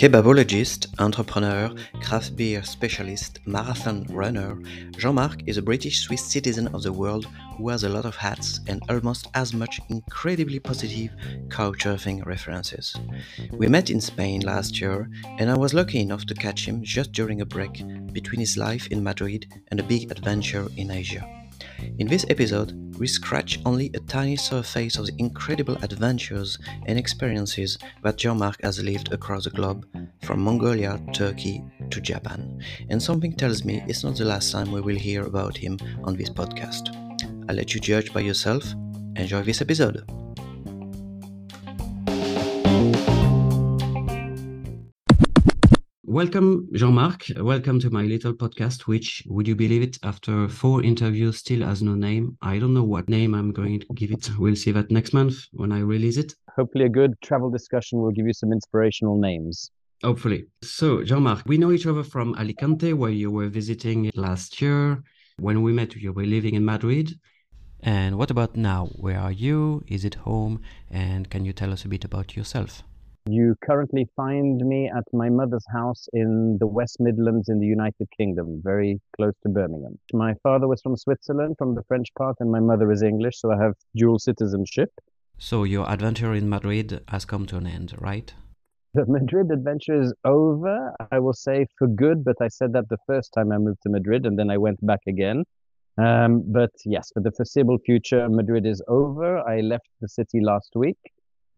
Kebabologist, entrepreneur, craft beer specialist, marathon runner, Jean Marc is a British Swiss citizen of the world who has a lot of hats and almost as much incredibly positive couchsurfing references. We met in Spain last year, and I was lucky enough to catch him just during a break between his life in Madrid and a big adventure in Asia. In this episode, we scratch only a tiny surface of the incredible adventures and experiences that Jean-Marc has lived across the globe, from Mongolia, Turkey to Japan. And something tells me it's not the last time we will hear about him on this podcast. I'll let you judge by yourself. Enjoy this episode. Welcome, Jean Marc. Welcome to my little podcast, which, would you believe it, after four interviews, still has no name. I don't know what name I'm going to give it. We'll see that next month when I release it. Hopefully, a good travel discussion will give you some inspirational names. Hopefully. So, Jean Marc, we know each other from Alicante, where you were visiting last year. When we met, you were living in Madrid. And what about now? Where are you? Is it home? And can you tell us a bit about yourself? You currently find me at my mother's house in the West Midlands in the United Kingdom, very close to Birmingham. My father was from Switzerland, from the French part, and my mother is English, so I have dual citizenship. So your adventure in Madrid has come to an end, right? The Madrid adventure is over, I will say for good, but I said that the first time I moved to Madrid and then I went back again. Um, but yes, for the foreseeable future, Madrid is over. I left the city last week.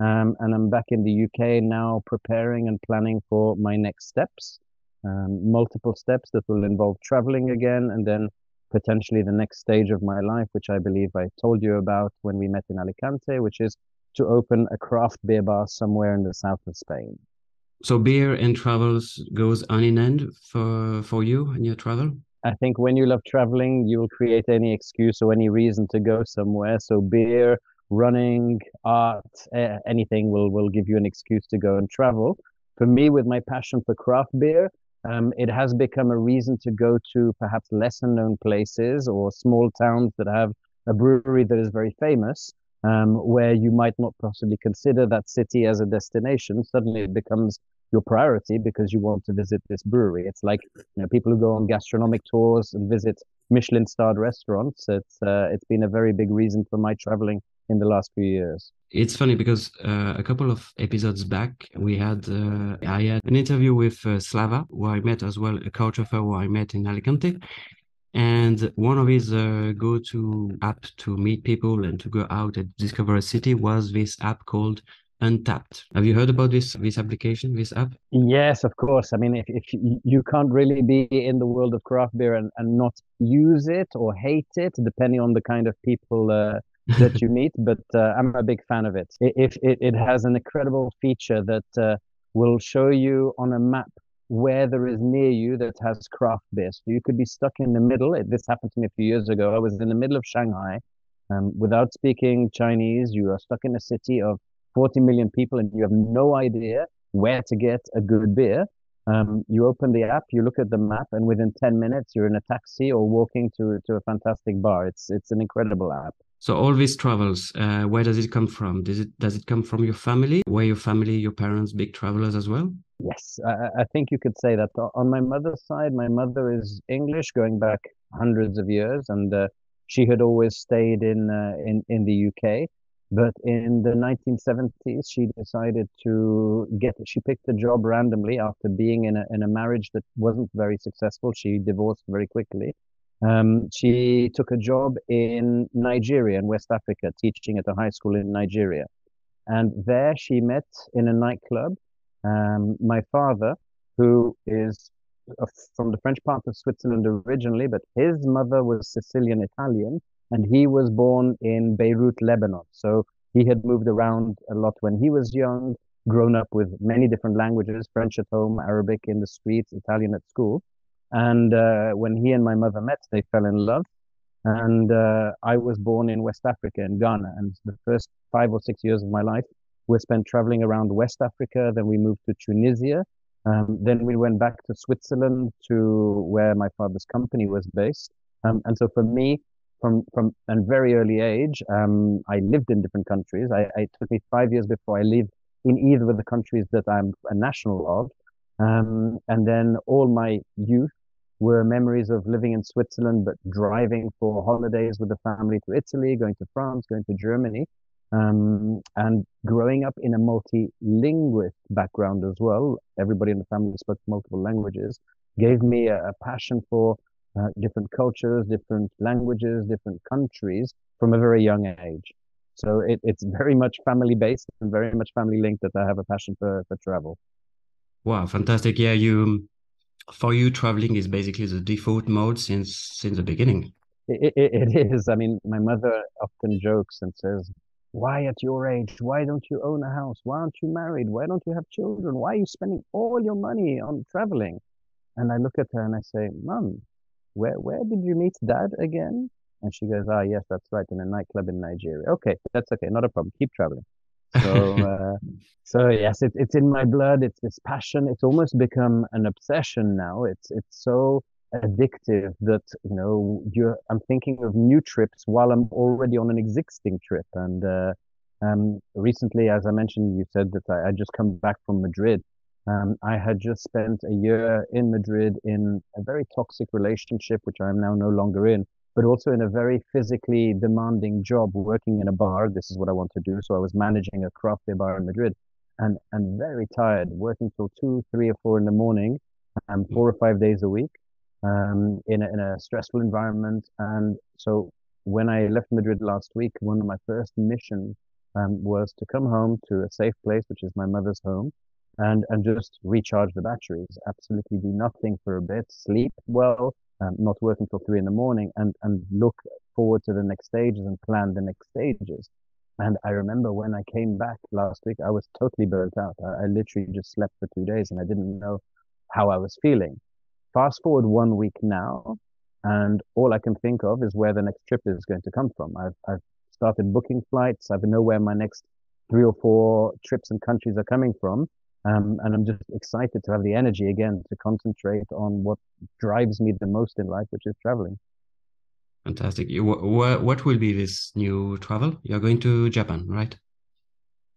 Um, and I'm back in the UK now preparing and planning for my next steps. Um, multiple steps that will involve traveling again and then potentially the next stage of my life, which I believe I told you about when we met in Alicante, which is to open a craft beer bar somewhere in the south of Spain. So beer and travels goes on in end for for you and your travel? I think when you love traveling, you will create any excuse or any reason to go somewhere. So beer, running, art, anything will will give you an excuse to go and travel. For me, with my passion for craft beer, um, it has become a reason to go to perhaps lesser known places or small towns that have a brewery that is very famous, um, where you might not possibly consider that city as a destination. Suddenly it becomes your priority because you want to visit this brewery. It's like you know people who go on gastronomic tours and visit Michelin starred restaurants. It's uh, it's been a very big reason for my traveling in the last few years. It's funny because uh, a couple of episodes back, we had uh, I had an interview with uh, Slava, who I met as well, a couchsurfer who I met in Alicante. And one of his uh, go-to app to meet people and to go out and discover a city was this app called Untappd Have you heard about this this application, this app? Yes, of course. I mean, if, if you can't really be in the world of craft beer and, and not use it or hate it, depending on the kind of people uh, that you meet, but uh, I'm a big fan of it. If it, it, has an incredible feature that uh, will show you on a map where there is near you that has craft beer. So you could be stuck in the middle. This happened to me a few years ago. I was in the middle of Shanghai. Um, without speaking Chinese, you are stuck in a city of 40 million people and you have no idea where to get a good beer. Um, you open the app, you look at the map, and within 10 minutes, you're in a taxi or walking to, to a fantastic bar. It's, it's an incredible app. So all these travels, uh, where does it come from? Does it does it come from your family? Were your family, your parents, big travelers as well? Yes, I, I think you could say that. On my mother's side, my mother is English, going back hundreds of years, and uh, she had always stayed in uh, in in the UK. But in the 1970s, she decided to get. She picked a job randomly after being in a in a marriage that wasn't very successful. She divorced very quickly, um, she took a job in Nigeria, in West Africa, teaching at a high school in Nigeria. And there she met in a nightclub um, my father, who is from the French part of Switzerland originally, but his mother was Sicilian Italian, and he was born in Beirut, Lebanon. So he had moved around a lot when he was young, grown up with many different languages French at home, Arabic in the streets, Italian at school. And uh, when he and my mother met, they fell in love. And uh, I was born in West Africa, in Ghana. And the first five or six years of my life were spent traveling around West Africa. Then we moved to Tunisia. Um, then we went back to Switzerland to where my father's company was based. Um, and so for me, from from a very early age, um, I lived in different countries. I, I, it took me five years before I lived in either of the countries that I'm a national of. Um, and then all my youth were memories of living in Switzerland, but driving for holidays with the family to Italy, going to France, going to Germany, um, and growing up in a multilingual background as well. Everybody in the family spoke multiple languages, gave me a, a passion for uh, different cultures, different languages, different countries from a very young age. So it, it's very much family based and very much family linked that I have a passion for, for travel. Wow, fantastic. Yeah, you for you traveling is basically the default mode since since the beginning. It, it, it is. I mean, my mother often jokes and says, why at your age, why don't you own a house? Why aren't you married? Why don't you have children? Why are you spending all your money on traveling? And I look at her and I say, Mom, where where did you meet dad again? And she goes, ah, yes, that's right, in a nightclub in Nigeria. Okay, that's okay, not a problem. Keep traveling. So, uh, so yes, it, it's in my blood. It's this passion. It's almost become an obsession now. It's it's so addictive that you know you I'm thinking of new trips while I'm already on an existing trip. And uh, um, recently, as I mentioned, you said that I, I just come back from Madrid. Um, I had just spent a year in Madrid in a very toxic relationship, which I am now no longer in, but also in a very physically demanding job, working in a bar. This is what I want to do. So I was managing a craft beer bar in Madrid, and and very tired, working till two, three, or four in the morning, and four or five days a week, um, in a, in a stressful environment. And so when I left Madrid last week, one of my first missions um, was to come home to a safe place, which is my mother's home, and and just recharge the batteries. Absolutely do nothing for a bit, sleep well, um, not work until three in the morning, and and look forward to the next stages and plan the next stages. And I remember when I came back last week, I was totally burnt out. I, I literally just slept for two days, and I didn't know how I was feeling. Fast forward one week now, and all I can think of is where the next trip is going to come from. I've I've started booking flights. I know where my next three or four trips and countries are coming from. Um, and I'm just excited to have the energy again to concentrate on what drives me the most in life, which is traveling. Fantastic. What, what will be this new travel? You're going to Japan, right?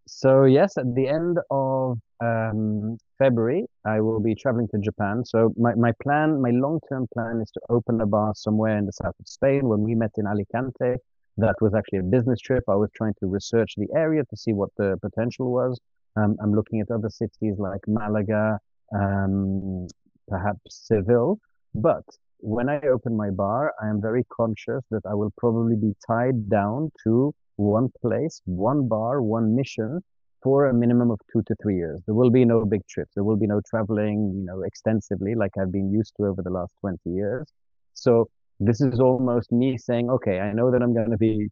So, yes, at the end of um, February, I will be traveling to Japan. So, my, my plan, my long term plan is to open a bar somewhere in the south of Spain. When we met in Alicante, that was actually a business trip. I was trying to research the area to see what the potential was. Um, I'm looking at other cities like Malaga, um, perhaps Seville. But when I open my bar, I am very conscious that I will probably be tied down to one place, one bar, one mission for a minimum of two to three years. There will be no big trips. There will be no traveling, you know, extensively like I've been used to over the last 20 years. So this is almost me saying, okay, I know that I'm going to be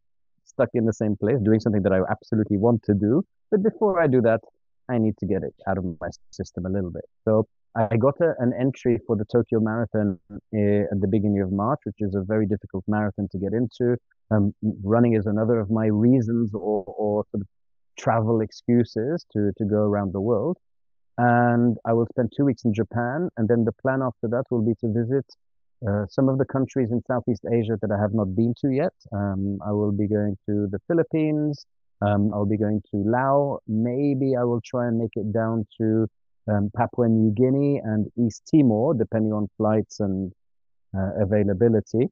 stuck in the same place doing something that I absolutely want to do. But before I do that, I need to get it out of my system a little bit. So I got a, an entry for the Tokyo Marathon uh, at the beginning of March, which is a very difficult marathon to get into. Um, running is another of my reasons or, or sort of travel excuses to, to go around the world. And I will spend two weeks in Japan. And then the plan after that will be to visit uh, some of the countries in Southeast Asia that I have not been to yet. Um, I will be going to the Philippines, um, I'll be going to Laos. Maybe I will try and make it down to um, Papua New Guinea and East Timor, depending on flights and uh, availability.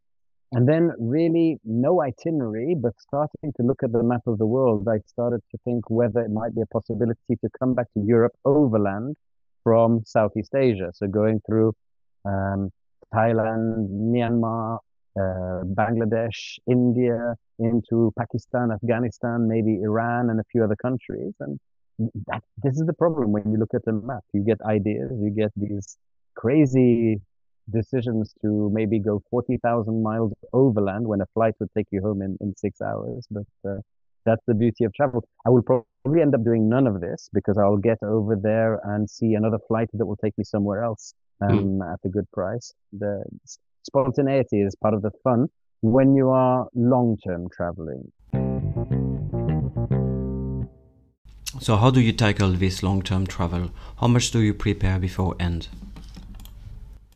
And then really no itinerary, but starting to look at the map of the world, I started to think whether it might be a possibility to come back to Europe overland from Southeast Asia. So going through um, Thailand, Myanmar, uh, Bangladesh, India, into Pakistan, Afghanistan, maybe Iran, and a few other countries. And that, this is the problem when you look at the map. You get ideas, you get these crazy decisions to maybe go 40,000 miles overland when a flight would take you home in, in six hours. But uh, that's the beauty of travel. I will probably end up doing none of this because I'll get over there and see another flight that will take me somewhere else. Um, mm. at a good price. The spontaneity is part of the fun when you are long term traveling. So, how do you tackle this long term travel? How much do you prepare before end?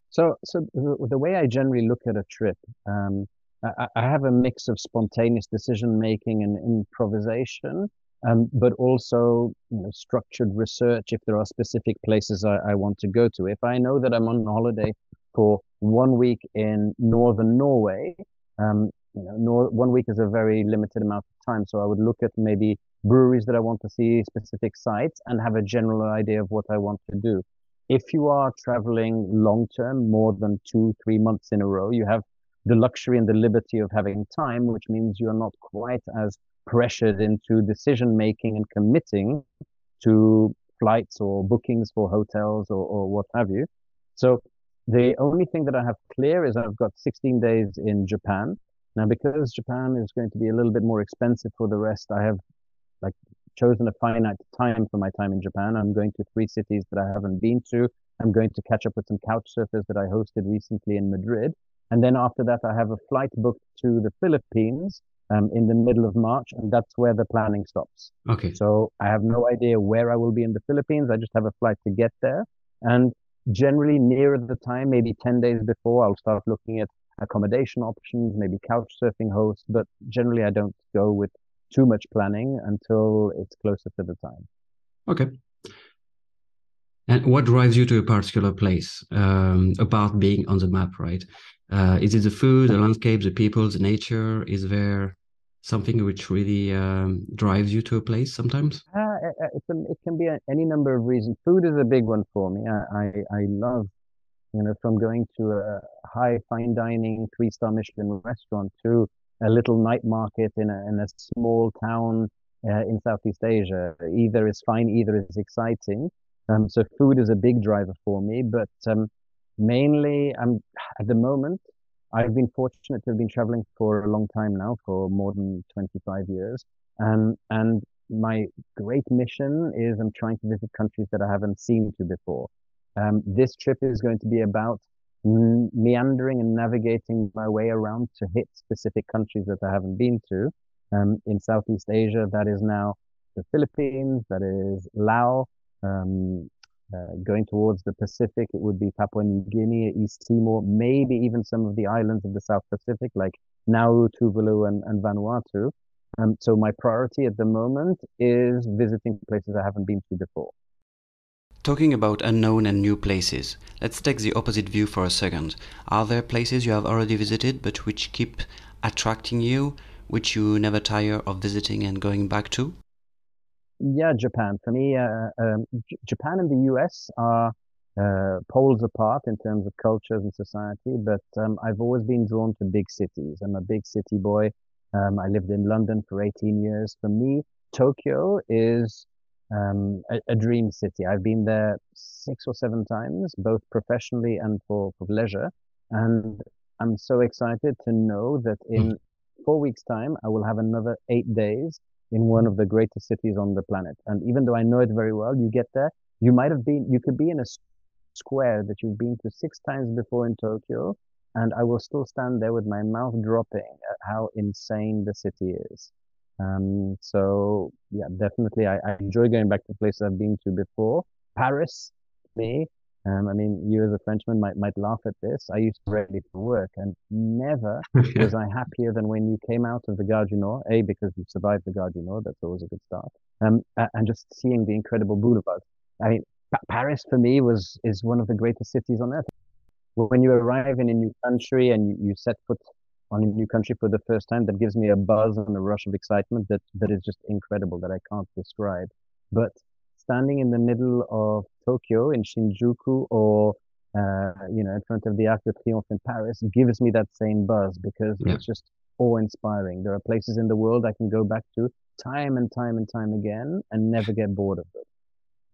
So, so the way I generally look at a trip, um, I, I have a mix of spontaneous decision making and improvisation, um, but also you know, structured research if there are specific places I, I, want to go to. If I know that I'm on holiday for one week in northern Norway, um, you know, nor- one week is a very limited amount of time, so I would look at maybe breweries that I want to see, specific sites, and have a general idea of what I want to do. If you are traveling long term, more than two, three months in a row, you have the luxury and the liberty of having time, which means you're not quite as pressured into decision making and committing to flights or bookings for hotels or, or what have you. So the only thing that I have clear is I've got 16 days in Japan. Now, because Japan is going to be a little bit more expensive for the rest, I have like chosen a finite time for my time in Japan. I'm going to three cities that I haven't been to. I'm going to catch up with some couch surfers that I hosted recently in Madrid. And then after that, I have a flight booked to the Philippines um, in the middle of March, and that's where the planning stops. Okay. So I have no idea where I will be in the Philippines. I just have a flight to get there. And generally, nearer the time, maybe 10 days before, I'll start looking at accommodation options, maybe couch surfing hosts. But generally, I don't go with too much planning until it's closer to the time. Okay. And what drives you to a particular place um, apart being on the map, right? Uh, is it the food, the landscape, the people, the nature? Is there something which really um, drives you to a place sometimes? Uh, a, it can be a, any number of reasons. Food is a big one for me. I, I, I love, you know, from going to a high fine dining three star Michelin restaurant to a little night market in a, in a small town uh, in Southeast Asia. Either is fine, either is exciting. Um, so food is a big driver for me, but um, mainly I'm at the moment. I've been fortunate to have been traveling for a long time now, for more than 25 years, and and my great mission is I'm trying to visit countries that I haven't seen to before. Um, this trip is going to be about meandering and navigating my way around to hit specific countries that I haven't been to. Um, in Southeast Asia, that is now the Philippines, that is Laos, um, uh, going towards the Pacific, it would be Papua New Guinea, East Timor, maybe even some of the islands of the South Pacific, like Nauru, Tuvalu, and, and Vanuatu. Um, so my priority at the moment is visiting places I haven't been to before. Talking about unknown and new places, let's take the opposite view for a second. Are there places you have already visited but which keep attracting you, which you never tire of visiting and going back to? Yeah, Japan. For me, uh, um, J- Japan and the US are uh, poles apart in terms of cultures and society, but um, I've always been drawn to big cities. I'm a big city boy. Um, I lived in London for 18 years. For me, Tokyo is um, a, a, dream city. I've been there six or seven times, both professionally and for, for leisure. And I'm so excited to know that in mm. four weeks' time, I will have another eight days in one of the greatest cities on the planet. And even though I know it very well, you get there, you might have been, you could be in a square that you've been to six times before in Tokyo, and I will still stand there with my mouth dropping at how insane the city is. Um, so yeah, definitely, I, I enjoy going back to places I've been to before. Paris, me, um, I mean, you as a Frenchman might might laugh at this. I used to ready for work, and never was I happier than when you came out of the Gare du Nord. A because you survived the Gare du Nord, that's always a good start. Um, and just seeing the incredible boulevard. I mean, Paris for me was is one of the greatest cities on earth. When you arrive in a new country and you, you set foot on a new country for the first time, that gives me a buzz and a rush of excitement that that is just incredible that I can't describe. But standing in the middle of Tokyo in Shinjuku or uh, you know in front of the Arc de Triomphe in Paris gives me that same buzz because yeah. it's just awe-inspiring. There are places in the world I can go back to time and time and time again and never get bored of them.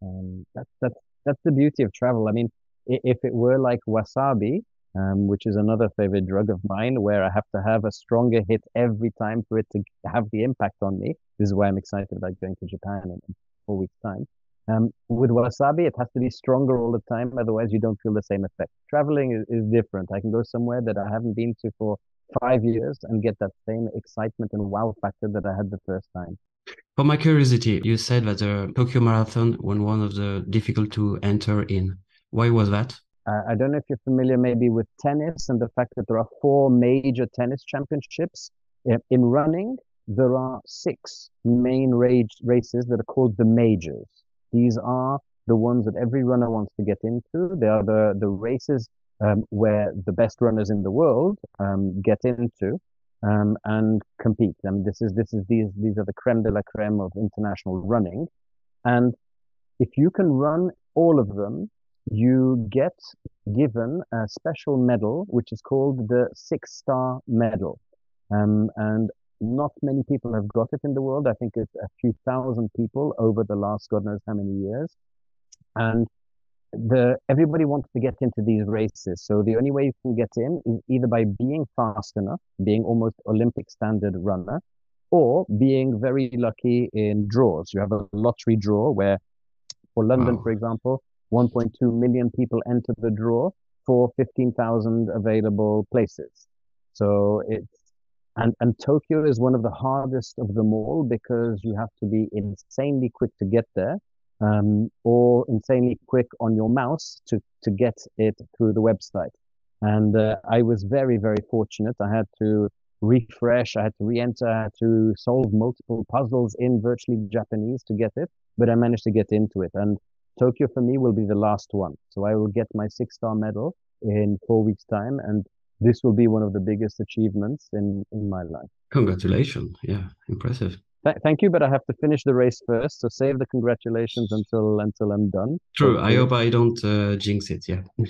Um, that's that's that's the beauty of travel. I mean, if it were like wasabi, um, which is another favorite drug of mine, where I have to have a stronger hit every time for it to have the impact on me. This is why I'm excited about going to Japan in four weeks' time. Um, with wasabi, it has to be stronger all the time. Otherwise, you don't feel the same effect. Traveling is, is different. I can go somewhere that I haven't been to for five years and get that same excitement and wow factor that I had the first time. For my curiosity, you said that the Tokyo Marathon was one of the difficult to enter in. Why was that? uh, I don't know if you're familiar maybe with tennis and the fact that there are four major tennis championships. In running, there are six main races that are called the majors. These are the ones that every runner wants to get into. They are the, the races um, where the best runners in the world um, get into um, and compete. I mean, this is this is these these are the creme de la creme of international running, and if you can run all of them, you get given a special medal, which is called the Six Star Medal. Um, and not many people have got it in the world. I think it's a few thousand people over the last God knows how many years. And the everybody wants to get into these races. So the only way you can get in is either by being fast enough, being almost Olympic standard runner, or being very lucky in draws. You have a lottery draw where for London, wow. for example, 1.2 million people enter the draw for 15,000 available places. So it's and and Tokyo is one of the hardest of them all because you have to be insanely quick to get there, um, or insanely quick on your mouse to to get it through the website. And uh, I was very very fortunate. I had to refresh, I had to re-enter, I had to solve multiple puzzles in virtually Japanese to get it, but I managed to get into it. And Tokyo for me will be the last one. So I will get my six star medal in four weeks' time, and this will be one of the biggest achievements in in my life. Congratulations! Yeah, impressive. Th- thank you, but I have to finish the race first. So save the congratulations until until I'm done. True. I hope I don't uh, jinx it. Yeah.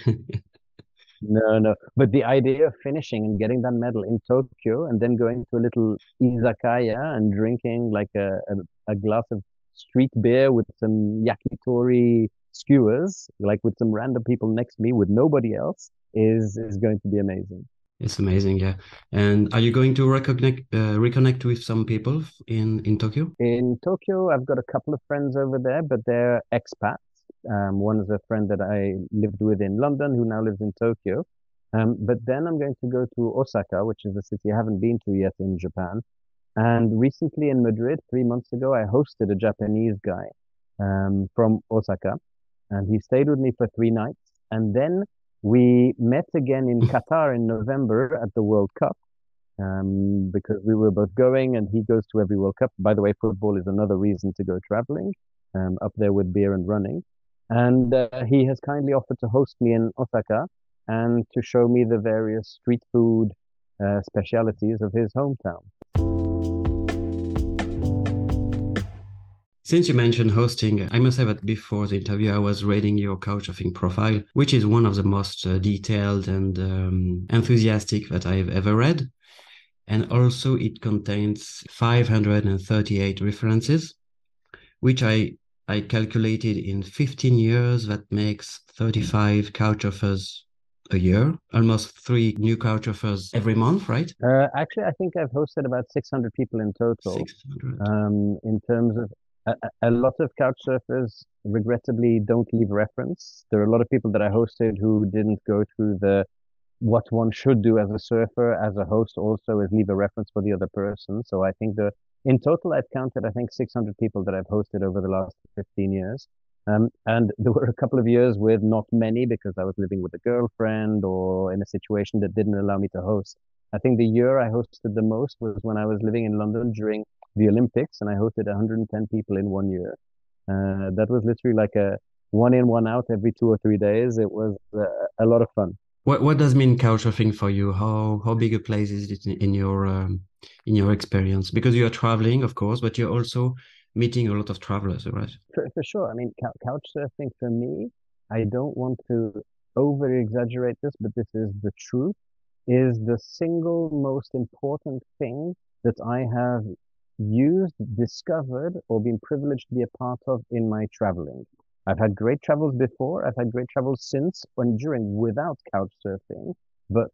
no, no. But the idea of finishing and getting that medal in Tokyo and then going to a little izakaya and drinking like a, a, a glass of street beer with some yakitori skewers, like with some random people next to me with nobody else, is is going to be amazing. It's amazing, yeah. And are you going to reconnect uh, reconnect with some people in in Tokyo? In Tokyo, I've got a couple of friends over there, but they're expats. Um, one is a friend that I lived with in London, who now lives in Tokyo. Um, but then I'm going to go to Osaka, which is a city I haven't been to yet in Japan. And recently in Madrid, three months ago, I hosted a Japanese guy um, from Osaka, and he stayed with me for three nights. And then we met again in Qatar in November at the World Cup um, because we were both going, and he goes to every World Cup. By the way, football is another reason to go traveling um, up there with beer and running. And uh, he has kindly offered to host me in Osaka and to show me the various street food uh, specialities of his hometown. Since you mentioned hosting, I must say that before the interview, I was reading your Couchsurfing profile, which is one of the most uh, detailed and um, enthusiastic that I've ever read. And also, it contains 538 references, which I I calculated in 15 years. That makes 35 couchsurfers a year, almost three new couchsurfers every month, right? Uh, actually, I think I've hosted about 600 people in total. 600. Um, in terms of a, a lot of couch surfers regrettably don't leave reference. There are a lot of people that I hosted who didn't go through the what one should do as a surfer, as a host also is leave a reference for the other person. So I think the in total I've counted I think 600 people that I've hosted over the last 15 years. Um, and there were a couple of years with not many because I was living with a girlfriend or in a situation that didn't allow me to host. I think the year I hosted the most was when I was living in London during the Olympics, and I hosted 110 people in one year. Uh, that was literally like a one in, one out every two or three days. It was uh, a lot of fun. What what does mean couchsurfing for you? How how big a place is it in your um, in your experience? Because you are traveling, of course, but you're also meeting a lot of travelers, right? For, for sure. I mean, couch surfing for me, I don't want to over exaggerate this, but this is the truth. Is the single most important thing that I have used, discovered, or been privileged to be a part of in my traveling. I've had great travels before, I've had great travels since and during without couch surfing, but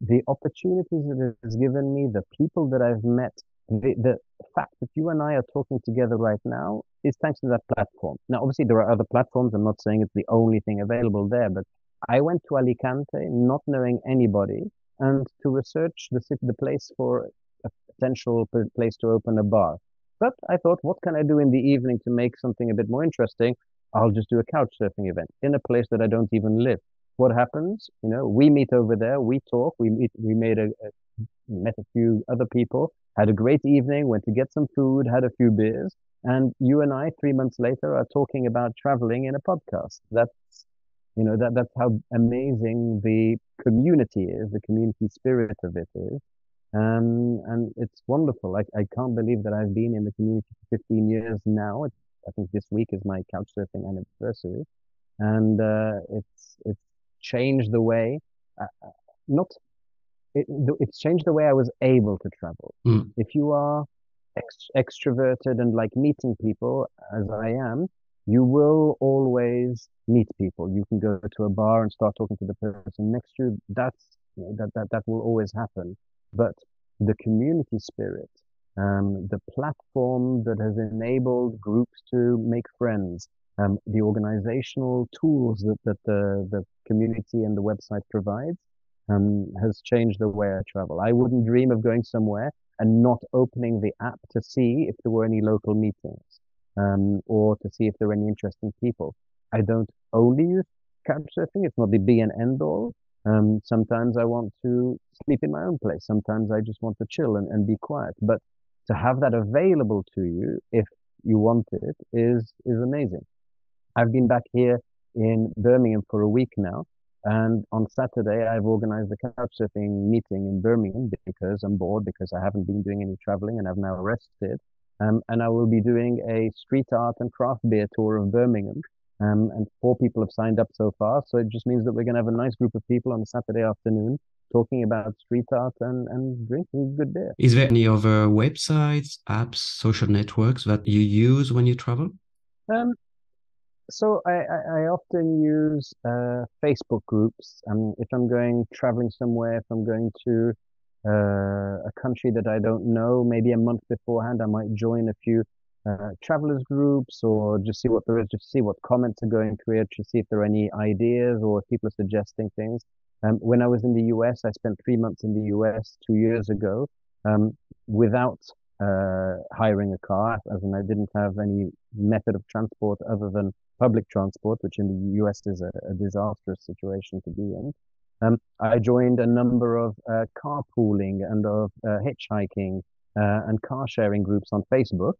the opportunities that it has given me, the people that I've met, the, the fact that you and I are talking together right now is thanks to that platform. Now, obviously, there are other platforms. I'm not saying it's the only thing available there, but I went to Alicante not knowing anybody and to research the, the place for potential place to open a bar. But I thought, what can I do in the evening to make something a bit more interesting? I'll just do a couch surfing event in a place that I don't even live. what happens? You know, we meet over there, we talk, we meet, we made a, a met a few other people, had a great evening, went to get some food, had a few beers, and you and I, three months later, are talking about traveling in a podcast. That's you know that that's how amazing the community is, the community spirit of it is. Um, and it's wonderful. I, I can't believe that I've been in the community for 15 years now. It's, I think this week is my couchsurfing anniversary, and uh, it's it's changed the way, uh, uh not it, it's changed the way I was able to travel. Mm. If you are ex- extroverted and like meeting people, as I am, you will always meet people. You can go to a bar and start talking to the person next to you. That's that that that will always happen. But the community spirit, um, the platform that has enabled groups to make friends, um, the organizational tools that, that the, the community and the website provides um, has changed the way I travel. I wouldn't dream of going somewhere and not opening the app to see if there were any local meetings um, or to see if there were any interesting people. I don't only use couchsurfing. It's not the be and end all. Um, sometimes I want to sleep in my own place. Sometimes I just want to chill and, and be quiet. But to have that available to you if you want it is is amazing. I've been back here in Birmingham for a week now. And on Saturday, I've organized a couchsurfing meeting in Birmingham because I'm bored because I haven't been doing any traveling and I've now rested. Um, and I will be doing a street art and craft beer tour of Birmingham. Um, and four people have signed up so far. So it just means that we're going to have a nice group of people on a Saturday afternoon talking about street art and, and drinking good beer. Is there any other websites, apps, social networks that you use when you travel? Um, so I, I, I often use uh, Facebook groups. Um, if I'm going traveling somewhere, if I'm going to uh, a country that I don't know, maybe a month beforehand, I might join a few uh, travelers groups or just see what there is, just see what comments are going through it, to see if there are any ideas or if people are suggesting things. Um, when I was in the US, I spent three months in the US two years ago um, without uh, hiring a car, as in I didn't have any method of transport other than public transport, which in the US is a, a disastrous situation to be in. Um, I joined a number of uh, carpooling and of uh, hitchhiking uh, and car sharing groups on Facebook.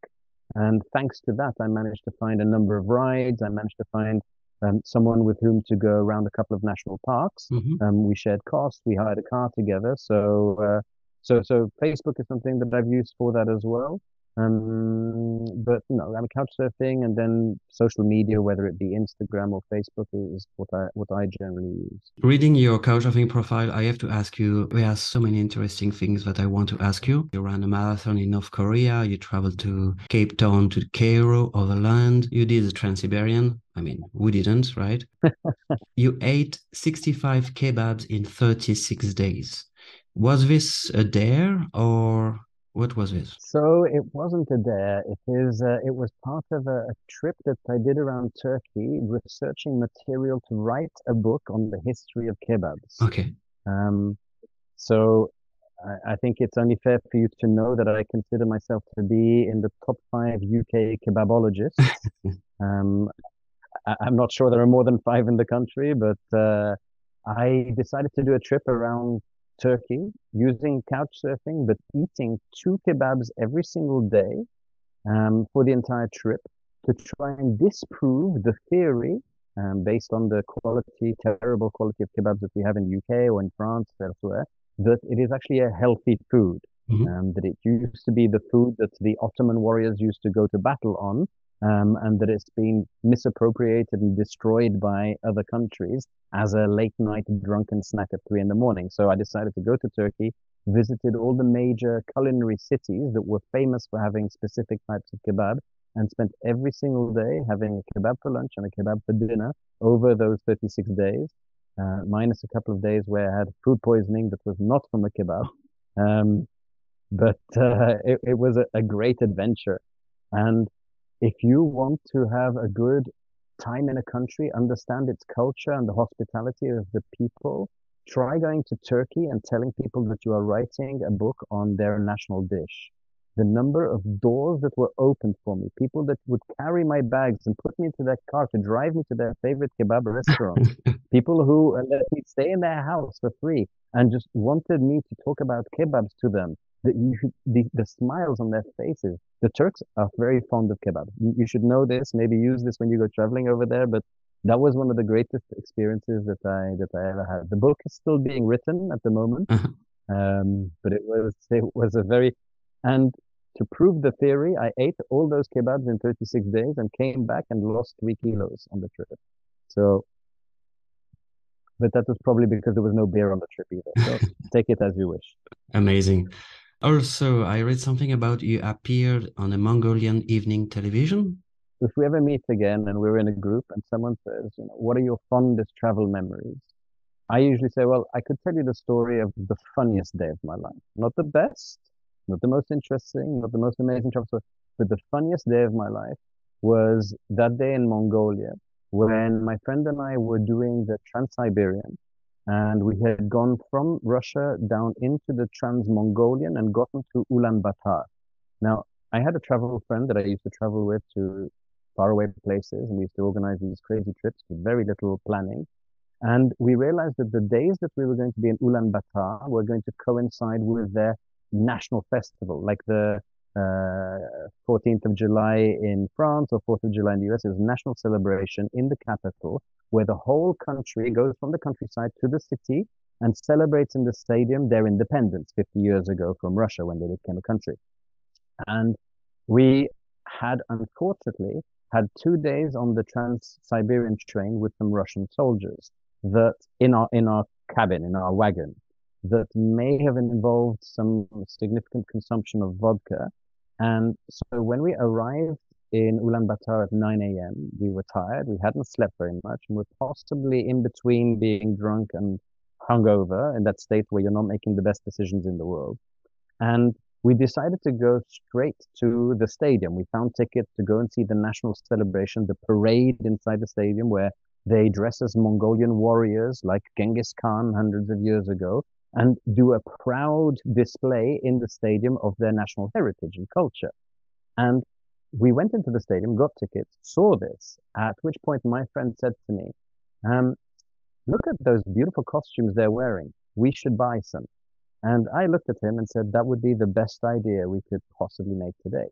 And thanks to that, I managed to find a number of rides. I managed to find um, someone with whom to go around a couple of national parks. Mm-hmm. Um, we shared costs. We hired a car together. So, uh, so, so Facebook is something that I've used for that as well. Um, but know, I'm couch surfing and then social media, whether it be Instagram or Facebook, is what I what I generally use. Reading your couchsurfing profile, I have to ask you. There are so many interesting things that I want to ask you. You ran a marathon in North Korea. You traveled to Cape Town, to Cairo, overland. You did the Trans-Siberian. I mean, who didn't, right? you ate 65 kebabs in 36 days. Was this a dare or what was it? So it wasn't a dare. It is. Uh, it was part of a, a, trip that I did around Turkey, researching material to write a book on the history of kebabs. Okay. Um, so I, I think it's only fair for you to know that I consider myself to be in the top five UK kebabologists. um, I, am not sure there are more than five in the country, but uh, I decided to do a trip around Turkey using couch surfing, but eating two kebabs every single day um, for the entire trip to try and disprove the theory um, based on the quality, terrible quality of kebabs that we have in the UK or in France, elsewhere, that it is actually a healthy food. Mm-hmm. Um, that it used to be the food that the Ottoman warriors used to go to battle on, um, and that it's been misappropriated and destroyed by other countries as a late night drunken snack at three in the morning. So I decided to go to Turkey, visited all the major culinary cities that were famous for having specific types of kebab, and spent every single day having a kebab for lunch and a kebab for dinner over those 36 days, uh, minus a couple of days where I had food poisoning that was not from a kebab. Um, but uh, it, it was a, a great adventure. And if you want to have a good time in a country, understand its culture and the hospitality of the people, try going to Turkey and telling people that you are writing a book on their national dish. the number of doors that were opened for me, people that would carry my bags and put me into their car to drive me to their favorite kebab restaurant, people who uh, let me stay in their house for free and just wanted me to talk about kebabs to them. The, the, the smiles on their faces. The Turks are very fond of kebab. You, you should know this, maybe use this when you go traveling over there, but that was one of the greatest experiences that I that I ever had. The book is still being written at the moment, uh-huh. um, but it was it was a very and to prove the theory, I ate all those kebabs in 36 days and came back and lost three kilos on the trip. So, but that was probably because there was no beer on the trip either. So take it as you wish. Amazing. Also, I read something about you appeared on a Mongolian evening television. If we ever meet again and we're in a group and someone says, you know, what are your fondest travel memories? I usually say, well, I could tell you the story of the funniest day of my life. Not the best, not the most interesting, not the most amazing travel story, but the funniest day of my life was that day in Mongolia when my friend and I were doing the Trans-Siberian and we had gone from Russia down into the Trans-Mongolian and gotten to Ulaanbaatar. Now, I had a travel friend that I used to travel with to faraway places and we used to organize these crazy trips with very little planning. And we realized that the days that we were going to be in Ulaanbaatar were going to coincide with their national festival, like the uh, 14th of July in France or 4th of July in the US. It was a national celebration in the capital where the whole country goes from the countryside to the city and celebrates in the stadium their independence 50 years ago from Russia when they became a country. And we had unfortunately had two days on the Trans-Siberian train with some Russian soldiers that in our in our cabin, in our wagon, that may have involved some significant consumption of vodka. And so when we arrived in Ulaanbaatar at 9 a.m., we were tired. We hadn't slept very much and were possibly in between being drunk and hungover in that state where you're not making the best decisions in the world. And we decided to go straight to the stadium. We found tickets to go and see the national celebration, the parade inside the stadium where they dress as Mongolian warriors like Genghis Khan hundreds of years ago and do a proud display in the stadium of their national heritage and culture. And we went into the stadium, got tickets, saw this, at which point my friend said to me, um, look at those beautiful costumes they're wearing. We should buy some. And I looked at him and said, that would be the best idea we could possibly make today.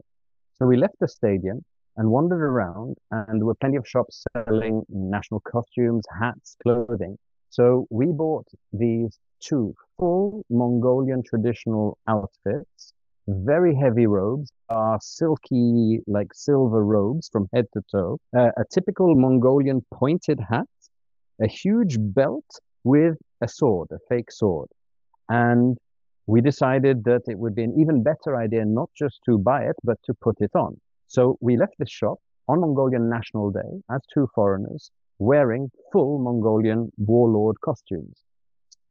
So we left the stadium and wandered around and there were plenty of shops selling national costumes, hats, clothing. So we bought these two full Mongolian traditional outfits, very heavy robes, are silky, like silver robes from head to toe, uh, a typical Mongolian pointed hat, a huge belt with a sword, a fake sword. And we decided that it would be an even better idea not just to buy it, but to put it on. So we left the shop on Mongolian National Day as two foreigners wearing full Mongolian warlord costumes.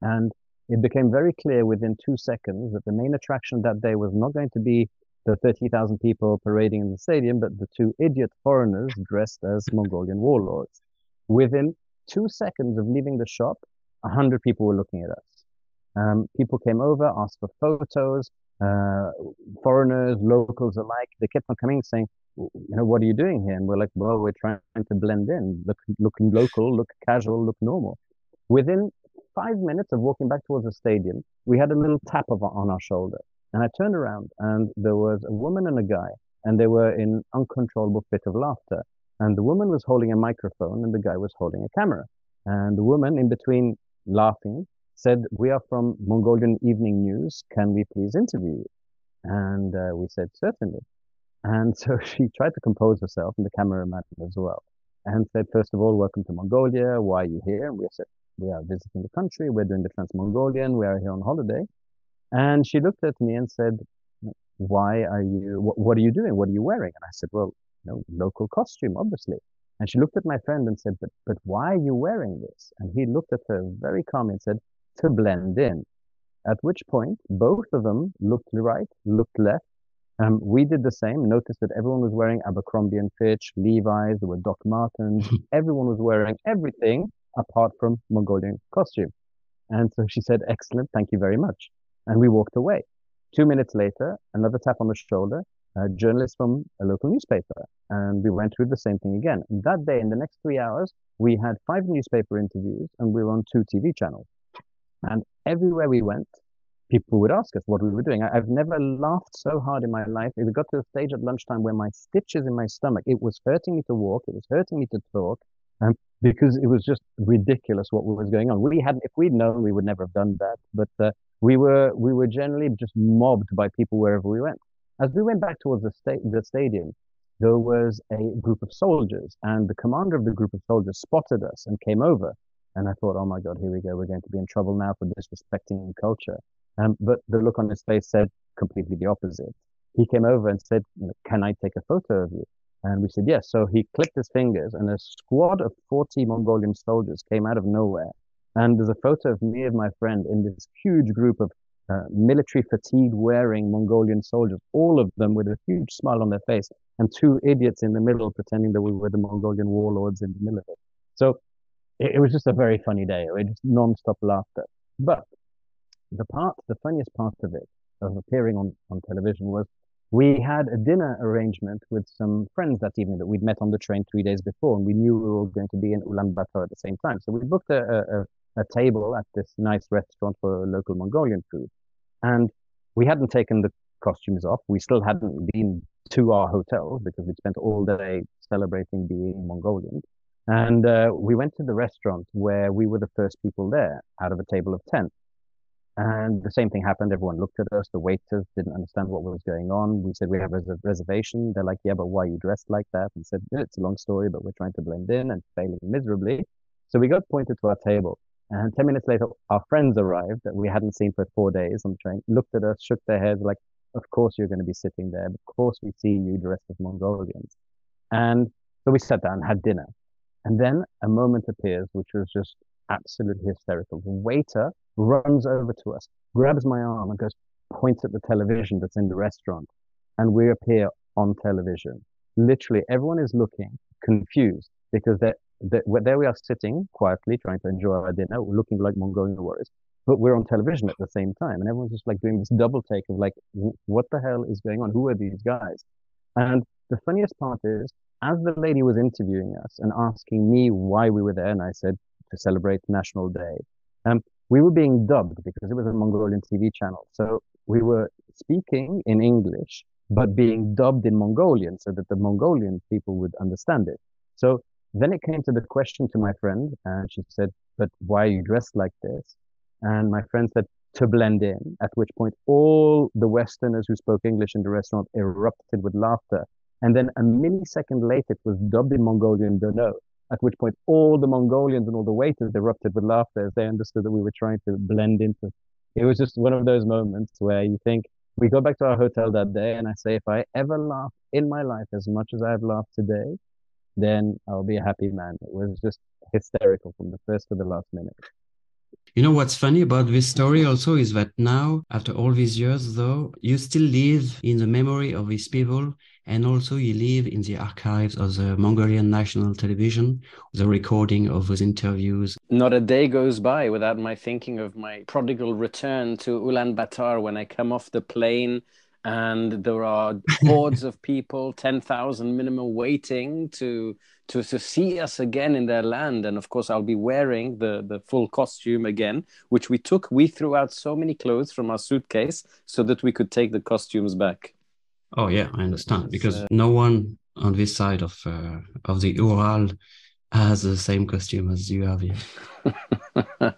And it became very clear within two seconds that the main attraction that day was not going to be the 30,000 people parading in the stadium, but the two idiot foreigners dressed as Mongolian warlords. Within two seconds of leaving the shop, 100 people were looking at us. Um, people came over, asked for photos, uh, foreigners, locals alike. They kept on coming saying, you know, what are you doing here? And we're like, well, we're trying to blend in, look, looking local, look casual, look normal. Within five minutes of walking back towards the stadium, we had a little tap of, on our shoulder. And I turned around and there was a woman and a guy, and they were in uncontrollable fit of laughter. And the woman was holding a microphone and the guy was holding a camera. And the woman, in between laughing, said, We are from Mongolian Evening News. Can we please interview you? And uh, we said, Certainly. And so she tried to compose herself and the cameraman as well and said, First of all, welcome to Mongolia. Why are you here? And we said, we are visiting the country. We're doing the Trans-Mongolian. We are here on holiday. And she looked at me and said, why are you, what, what, are you doing? What are you wearing? And I said, well, you know, local costume, obviously. And she looked at my friend and said, but, but why are you wearing this? And he looked at her very calmly and said, to blend in. At which point, both of them looked right, looked left. Um, we did the same, noticed that everyone was wearing Abercrombie and Fitch, Levi's, there were Doc Martens, everyone was wearing everything apart from Mongolian costume. And so she said, excellent, thank you very much. And we walked away. Two minutes later, another tap on the shoulder, a journalist from a local newspaper. And we went through the same thing again. And that day, in the next three hours, we had five newspaper interviews and we were on two TV channels. And everywhere we went, people would ask us what we were doing. I, have never laughed so hard in my life. It got to a stage at lunchtime where my stitches in my stomach, it was hurting me to walk, it was hurting me to talk, um, because it was just ridiculous what was going on. We had, if we'd known, we would never have done that. But uh, we were we were generally just mobbed by people wherever we went. As we went back towards the sta- the stadium, there was a group of soldiers, and the commander of the group of soldiers spotted us and came over. And I thought, oh my God, here we go. We're going to be in trouble now for disrespecting culture. Um, but the look on his face said completely the opposite. He came over and said, Can I take a photo of you? And we said, Yes. So he clicked his fingers, and a squad of 40 Mongolian soldiers came out of nowhere. And there's a photo of me and my friend in this huge group of uh, military fatigue wearing Mongolian soldiers, all of them with a huge smile on their face, and two idiots in the middle pretending that we were the Mongolian warlords in the middle of it, So it was just a very funny day. It was non-stop laughter. But the part, the funniest part of it, of appearing on, on television was we had a dinner arrangement with some friends that evening that we'd met on the train three days before, and we knew we were going to be in Ulaanbaatar at the same time. So we booked a, a, a table at this nice restaurant for local Mongolian food. And we hadn't taken the costumes off. We still hadn't been to our hotel because we'd spent all day celebrating being Mongolian. And uh, we went to the restaurant where we were the first people there out of a table of 10. And the same thing happened. Everyone looked at us. The waiters didn't understand what was going on. We said, we have a reservation. They're like, yeah, but why are you dressed like that? And said, it's a long story, but we're trying to blend in and failing miserably. So we got pointed to our table. And 10 minutes later, our friends arrived that we hadn't seen for four days on the train, looked at us, shook their heads, like, of course you're going to be sitting there. Of course we see you dressed as Mongolians. And so we sat down, had dinner. And then a moment appears, which was just absolutely hysterical. The waiter runs over to us, grabs my arm, and goes, points at the television that's in the restaurant. And we appear on television. Literally, everyone is looking confused because they're, they're, there we are sitting quietly trying to enjoy our dinner, looking like Mongolian warriors, but we're on television at the same time. And everyone's just like doing this double take of like, what the hell is going on? Who are these guys? And the funniest part is, as the lady was interviewing us and asking me why we were there, and I said to celebrate National Day, um, we were being dubbed because it was a Mongolian TV channel. So we were speaking in English, but being dubbed in Mongolian so that the Mongolian people would understand it. So then it came to the question to my friend, and she said, But why are you dressed like this? And my friend said, To blend in, at which point all the Westerners who spoke English in the restaurant erupted with laughter. And then a millisecond later, it was dubbed in Mongolian, don't know at which point all the Mongolians and all the waiters erupted with laughter as they understood that we were trying to blend into. It was just one of those moments where you think, we go back to our hotel that day, and I say, if I ever laugh in my life as much as I've laughed today, then I'll be a happy man. It was just hysterical from the first to the last minute. You know what's funny about this story also is that now, after all these years, though, you still live in the memory of these people and also you live in the archives of the Mongolian National Television, the recording of those interviews. Not a day goes by without my thinking of my prodigal return to Ulaanbaatar when I come off the plane and there are hordes of people, 10,000 minimum waiting to, to, to see us again in their land. And of course, I'll be wearing the, the full costume again, which we took. We threw out so many clothes from our suitcase so that we could take the costumes back. Oh yeah, I understand because uh, no one on this side of uh, of the Ural has the same costume as you have here.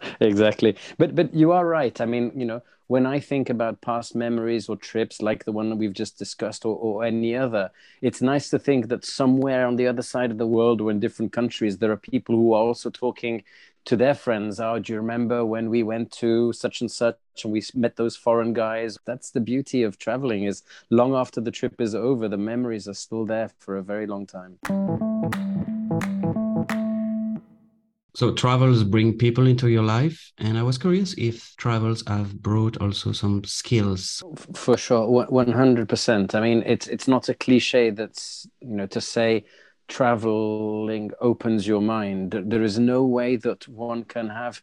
exactly, but but you are right. I mean, you know, when I think about past memories or trips like the one that we've just discussed or, or any other, it's nice to think that somewhere on the other side of the world or in different countries, there are people who are also talking to their friends oh do you remember when we went to such and such and we met those foreign guys? That's the beauty of traveling is long after the trip is over the memories are still there for a very long time. So travels bring people into your life? And i was curious if travels have brought also some skills. For sure 100% i mean it's it's not a cliche that's you know to say traveling opens your mind. There is no way that one can have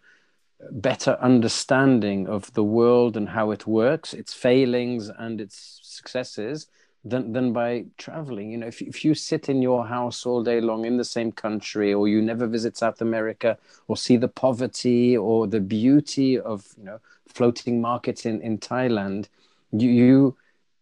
better understanding of the world and how it works, its failings and its successes, than, than by traveling. You know, if, if you sit in your house all day long in the same country, or you never visit South America, or see the poverty or the beauty of, you know, floating markets in, in Thailand, you, you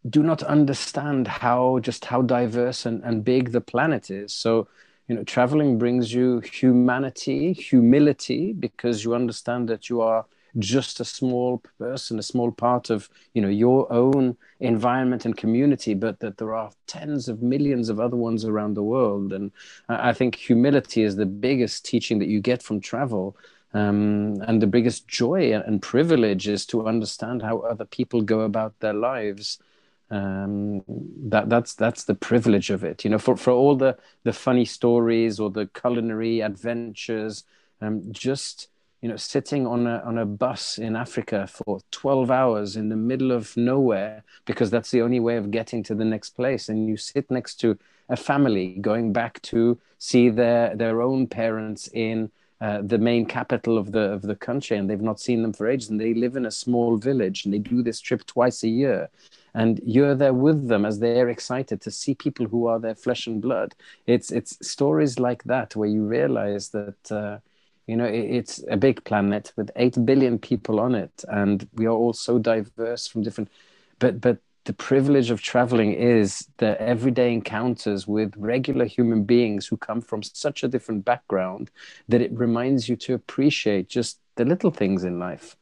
do not understand how just how diverse and, and big the planet is. So, you know, traveling brings you humanity, humility, because you understand that you are just a small person, a small part of you know your own environment and community, but that there are tens of millions of other ones around the world. And I think humility is the biggest teaching that you get from travel. Um, and the biggest joy and privilege is to understand how other people go about their lives. Um, that that's that's the privilege of it. You know, for for all the the funny stories or the culinary adventures, um, just you know, sitting on a on a bus in Africa for 12 hours in the middle of nowhere because that's the only way of getting to the next place. And you sit next to a family going back to see their their own parents in uh, the main capital of the of the country, and they've not seen them for ages, and they live in a small village, and they do this trip twice a year, and you're there with them as they're excited to see people who are their flesh and blood. It's it's stories like that where you realize that. Uh, you know it's a big planet with 8 billion people on it and we are all so diverse from different but but the privilege of traveling is the everyday encounters with regular human beings who come from such a different background that it reminds you to appreciate just the little things in life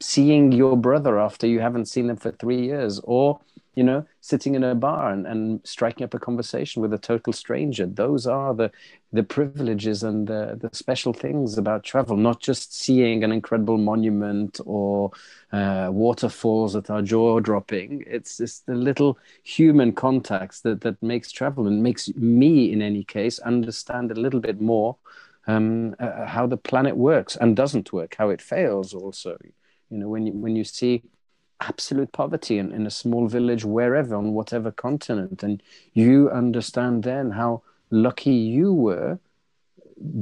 seeing your brother after you haven't seen them for 3 years or you know, sitting in a bar and, and striking up a conversation with a total stranger. Those are the the privileges and the, the special things about travel, not just seeing an incredible monument or uh, waterfalls that are jaw dropping. It's just the little human contacts that, that makes travel and makes me, in any case, understand a little bit more um, uh, how the planet works and doesn't work, how it fails also. You know, when you, when you see absolute poverty in, in a small village wherever on whatever continent and you understand then how lucky you were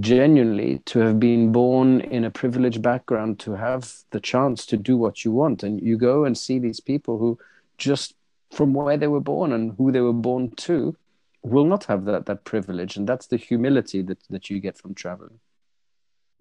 genuinely to have been born in a privileged background to have the chance to do what you want. And you go and see these people who just from where they were born and who they were born to will not have that that privilege. And that's the humility that, that you get from traveling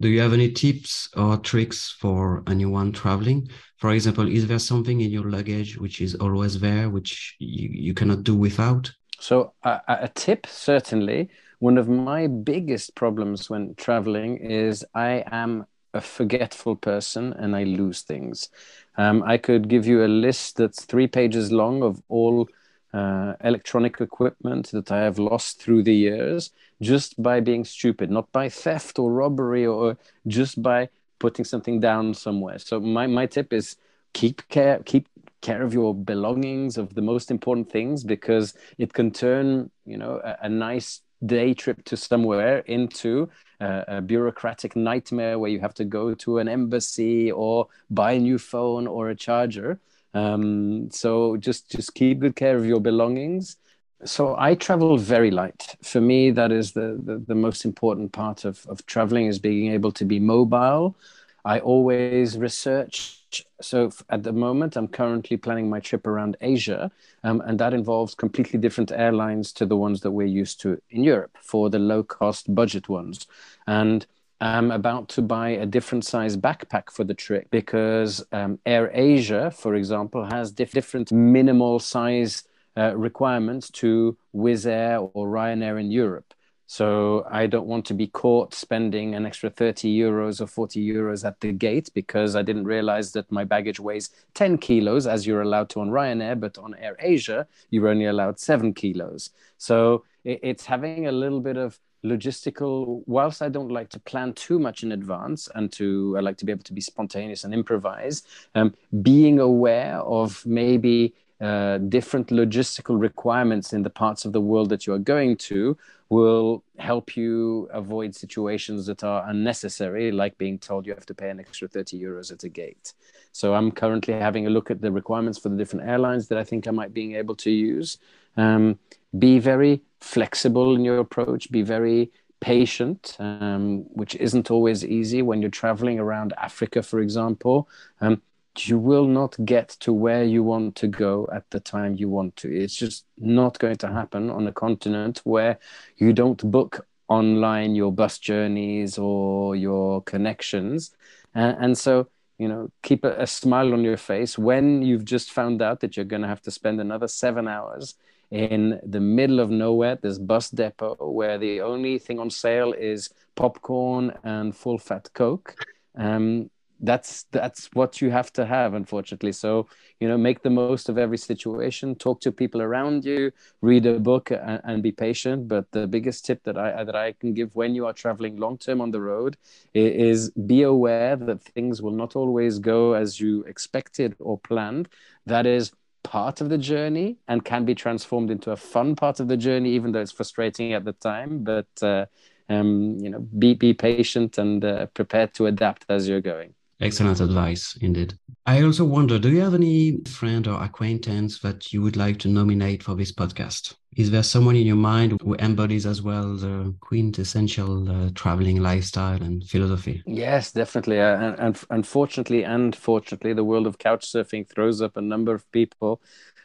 do you have any tips or tricks for anyone traveling? For example, is there something in your luggage which is always there, which you, you cannot do without? So, uh, a tip certainly. One of my biggest problems when traveling is I am a forgetful person and I lose things. Um, I could give you a list that's three pages long of all uh, electronic equipment that I have lost through the years just by being stupid, not by theft or robbery or just by putting something down somewhere. So my, my tip is keep care keep care of your belongings of the most important things because it can turn you know a, a nice day trip to somewhere into a, a, bureaucratic nightmare where you have to go to an embassy or buy a new phone or a charger um, so just just keep good care of your belongings so I travel very light. For me, that is the, the, the, most important part of, of traveling is being able to be mobile. I always research. So at the moment, I'm currently planning my trip around Asia, um, and that involves completely different airlines to the ones that we're used to in Europe for the low cost budget ones. And I'm about to buy a different size backpack for the trip because um, Air Asia, for example, has diff- different minimal size uh, requirements to Wizz Air or Ryanair in Europe. So I don't want to be caught spending an extra 30 euros or 40 euros at the gate because I didn't realize that my baggage weighs 10 kilos as you're allowed to on Ryanair, but on Air Asia, you're only allowed seven kilos. So it's having a little bit of logistical whilst i don't like to plan too much in advance and to i like to be able to be spontaneous and improvise um, being aware of maybe uh, different logistical requirements in the parts of the world that you are going to will help you avoid situations that are unnecessary, like being told you have to pay an extra 30 euros at a gate. So I'm currently having a look at the requirements for the different airlines that I think I might be able to use. Um, be very flexible in your approach, be very patient, um, which isn't always easy when you're traveling around Africa, for example. Um, you will not get to where you want to go at the time you want to. It's just not going to happen on a continent where you don't book online your bus journeys or your connections. Uh, and so, you know, keep a, a smile on your face when you've just found out that you're going to have to spend another seven hours in the middle of nowhere, this bus depot where the only thing on sale is popcorn and full fat Coke. Um, that's that's what you have to have unfortunately. So you know make the most of every situation talk to people around you read a book and, and be patient. But the biggest tip that i that i can give when you are traveling long term on the road is be aware that things will not always go as you expected or planned. That is part of the journey and can be transformed into a fun part of the journey even though it's frustrating at the time. But uh, um, you know be be patient and uh, prepared to adapt as you're going Excellent advice, indeed. I also wonder do you have any friend or acquaintance that you would like to nominate for this podcast? Is there someone in your mind who embodies as well the quintessential uh, traveling lifestyle and philosophy? Yes, definitely. Uh, and, and, unfortunately and fortunately, the world of couch surfing throws up a number of people.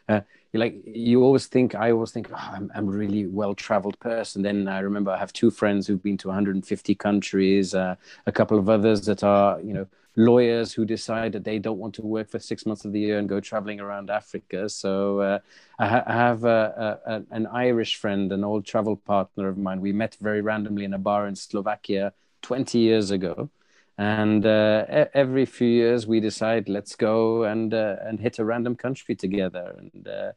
Uh, like you always think i always think oh, I'm, I'm a really well traveled person then i remember i have two friends who've been to 150 countries uh, a couple of others that are you know lawyers who decide that they don't want to work for six months of the year and go traveling around Africa. So uh, I, ha- I, have a, a, an Irish friend, an old travel partner of mine. We met very randomly in a bar in Slovakia 20 years ago. And uh, every few years we decide, let's go and, uh, and hit a random country together. And uh,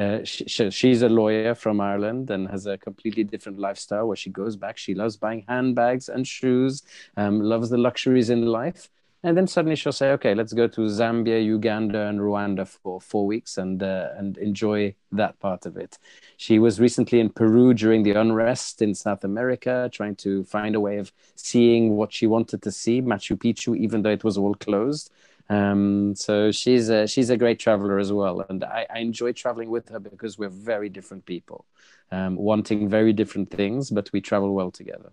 uh, she, she's a lawyer from Ireland and has a completely different lifestyle where she goes back. She loves buying handbags and shoes, um, loves the luxuries in life. And then suddenly she'll say, okay, let's go to Zambia, Uganda, and Rwanda for four weeks and, uh, and enjoy that part of it. She was recently in Peru during the unrest in South America, trying to find a way of seeing what she wanted to see, Machu Picchu, even though it was all closed. Um, so she's a, she's a great traveler as well. And I, I enjoy traveling with her because we're very different people, um, wanting very different things, but we travel well together.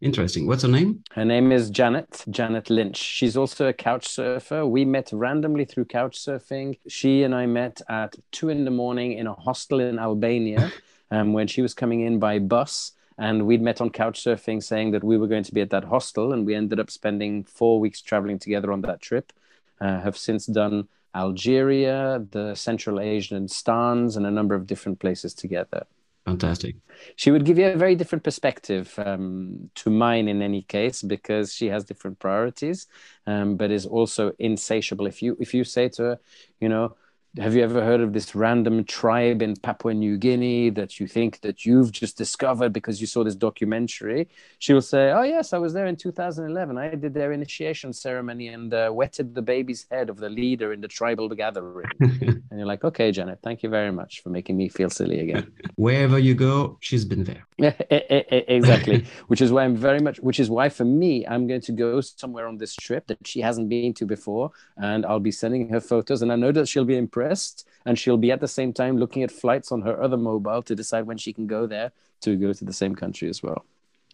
Interesting. What's her name? Her name is Janet, Janet Lynch. She's also a couch surfer. We met randomly through couch surfing. She and I met at two in the morning in a hostel in Albania um, when she was coming in by bus. And we'd met on couch surfing saying that we were going to be at that hostel. And we ended up spending four weeks traveling together on that trip. Uh, have since done Algeria, the Central Asian stans, and a number of different places together. Fantastic. She would give you a very different perspective um, to mine in any case because she has different priorities, um, but is also insatiable. If you if you say to her, you know, have you ever heard of this random tribe in Papua New Guinea that you think that you've just discovered because you saw this documentary? She will say, "Oh yes, I was there in 2011. I did their initiation ceremony and uh, wetted the baby's head of the leader in the tribal gathering." and you're like, "Okay, Janet, thank you very much for making me feel silly again." Wherever you go, she's been there. Yeah, exactly. which is why I'm very much. Which is why for me, I'm going to go somewhere on this trip that she hasn't been to before, and I'll be sending her photos, and I know that she'll be impressed impressed and she'll be at the same time looking at flights on her other mobile to decide when she can go there to go to the same country as well.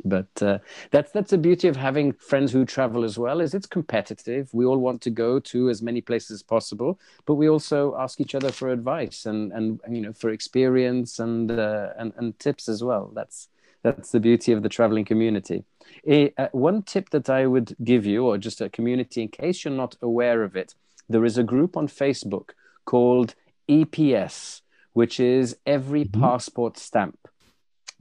But uh, that's that's the beauty of having friends who travel as well is it's competitive. We all want to go to as many places as possible but we also ask each other for advice and and you know for experience and uh, and, and tips as well. That's that's the beauty of the traveling community. Uh, one tip that i would give you or just a community in case you're not aware of it there is a group on facebook called EPS, which is every mm-hmm. passport stamp.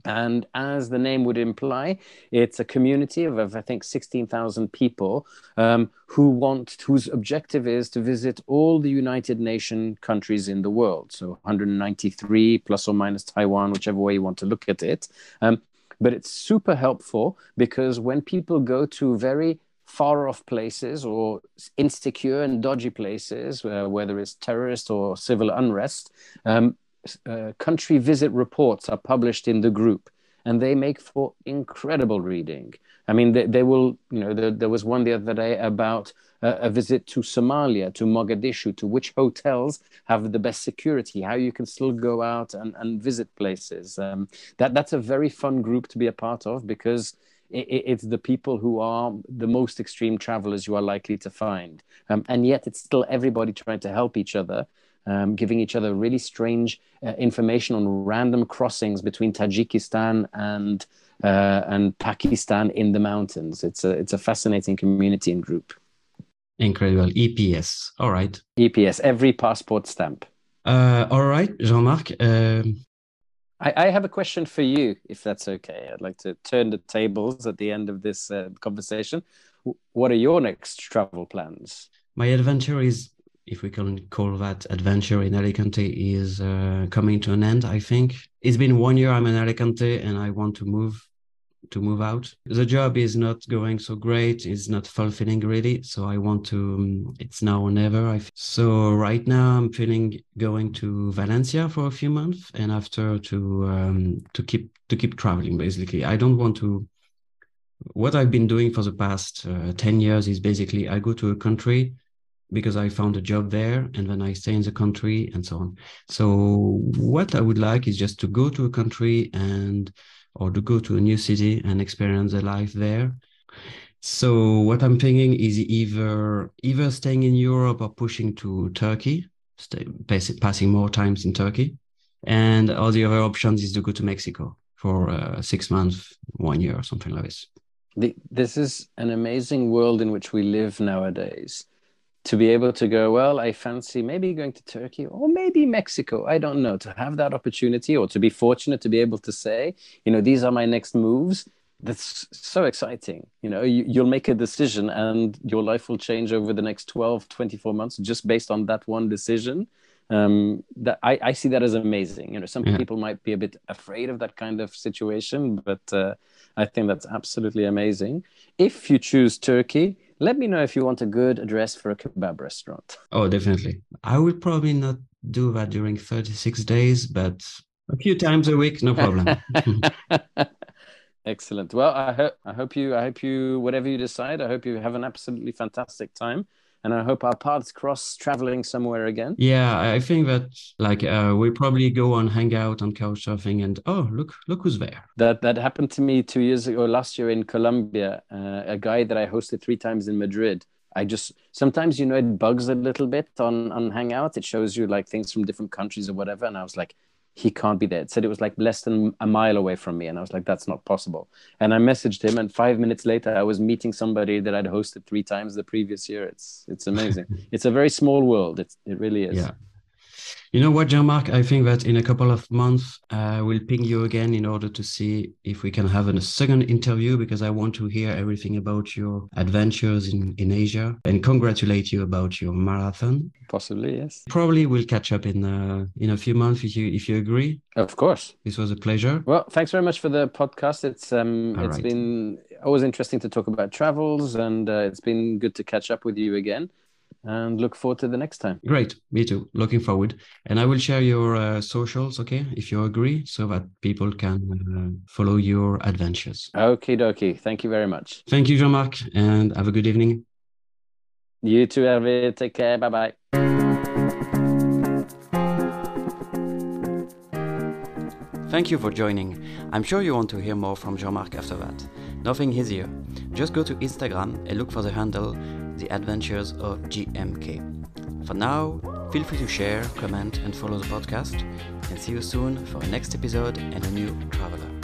And as the name would imply, it's a community of, of I think, 16,000 people um, who want, whose objective is to visit all the United Nations countries in the world. So 193 plus or minus Taiwan, whichever way you want to look at it. Um, but it's super helpful because when people go to very far off places or insecure and dodgy places, uh, whether it's terrorist or civil unrest, um, uh, country visit reports are published in the group. and they make for incredible reading. I mean, they, they will, you know, there, there was one the other day about uh, a visit to Somalia, to Mogadishu, to which hotels have the best security, how you can still go out and, and visit places. Um, that, that's a very fun group to be a part of because it's the people who are the most extreme travelers you are likely to find. Um, and yet it's still everybody trying to help each other. Um, giving each other really strange uh, information on random crossings between Tajikistan and uh, and Pakistan in the mountains. It's a it's a fascinating community and group. Incredible. EPS. All right. EPS. Every passport stamp. Uh, all right, Jean-Marc. Um... I, I, have a question for you, if that's okay. I'd like to turn the tables at the end of this uh, conversation. What are your next travel plans? My adventure is, if we can call that adventure in Alicante, is uh, coming to an end. I think it's been one year I'm in Alicante, and I want to move to move out. The job is not going so great. It's not fulfilling really. So I want to. Um, it's now or never. I so right now I'm feeling going to Valencia for a few months, and after to um, to keep to keep traveling. Basically, I don't want to. What I've been doing for the past uh, ten years is basically I go to a country because I found a job there and then I stay in the country and so on. So what I would like is just to go to a country and or to go to a new city and experience a life there. So what I'm thinking is either either staying in Europe or pushing to Turkey, stay, passing more times in Turkey, and all the other options is to go to Mexico for uh, six months, one year, or something like this. The, this is an amazing world in which we live nowadays to be able to go, well, I fancy maybe going to Turkey or maybe Mexico. I don't know. To have that opportunity or to be fortunate to be able to say, you know, these are my next moves. That's so exciting. You know, you, you'll make a decision and your life will change over the next 12, 24 months just based on that one decision. Um, that I, I see that as amazing. You know, some yeah. people might be a bit afraid of that kind of situation, but uh, I think that's absolutely amazing. If you choose Turkey, let me know if you want a good address for a kebab restaurant. Oh, definitely. I will probably not do that during 36 days, but a few times a week, no problem. Excellent. Well, I hope I hope you I hope you whatever you decide, I hope you have an absolutely fantastic time and I hope our paths cross traveling somewhere again. Yeah, I think that like uh, we probably go and hang out on couchsurfing, and oh look, look who's there. That that happened to me two years ago, last year in Colombia. Uh, a guy that I hosted three times in Madrid. I just sometimes you know it bugs a little bit on on Hangout. It shows you like things from different countries or whatever, and I was like, he can't be there. It said it was like less than a mile away from me. And I was like, that's not possible. And I messaged him and five minutes later I was meeting somebody that I'd hosted three times the previous year. It's it's amazing. it's a very small world. It's it really is. Yeah. You know what, Jean-Marc? I think that in a couple of months, uh, we'll ping you again in order to see if we can have a second interview because I want to hear everything about your adventures in, in Asia and congratulate you about your marathon. Possibly, yes. Probably we'll catch up in uh, in a few months if you if you agree. Of course. This was a pleasure. Well, thanks very much for the podcast. It's um, All it's right. been always interesting to talk about travels, and uh, it's been good to catch up with you again and look forward to the next time. Great, me too. Looking forward. And I will share your uh, socials, okay, if you agree, so that people can uh, follow your adventures. Okay, dokie. Thank you very much. Thank you, Jean Marc, and have a good evening. You too, Hervé. Take care. Bye bye. Thank you for joining. I'm sure you want to hear more from Jean Marc after that. Nothing easier. Just go to Instagram and look for the handle the Adventures of JMK. For now, feel free to share, comment, and follow the podcast, and see you soon for a next episode and a new traveler.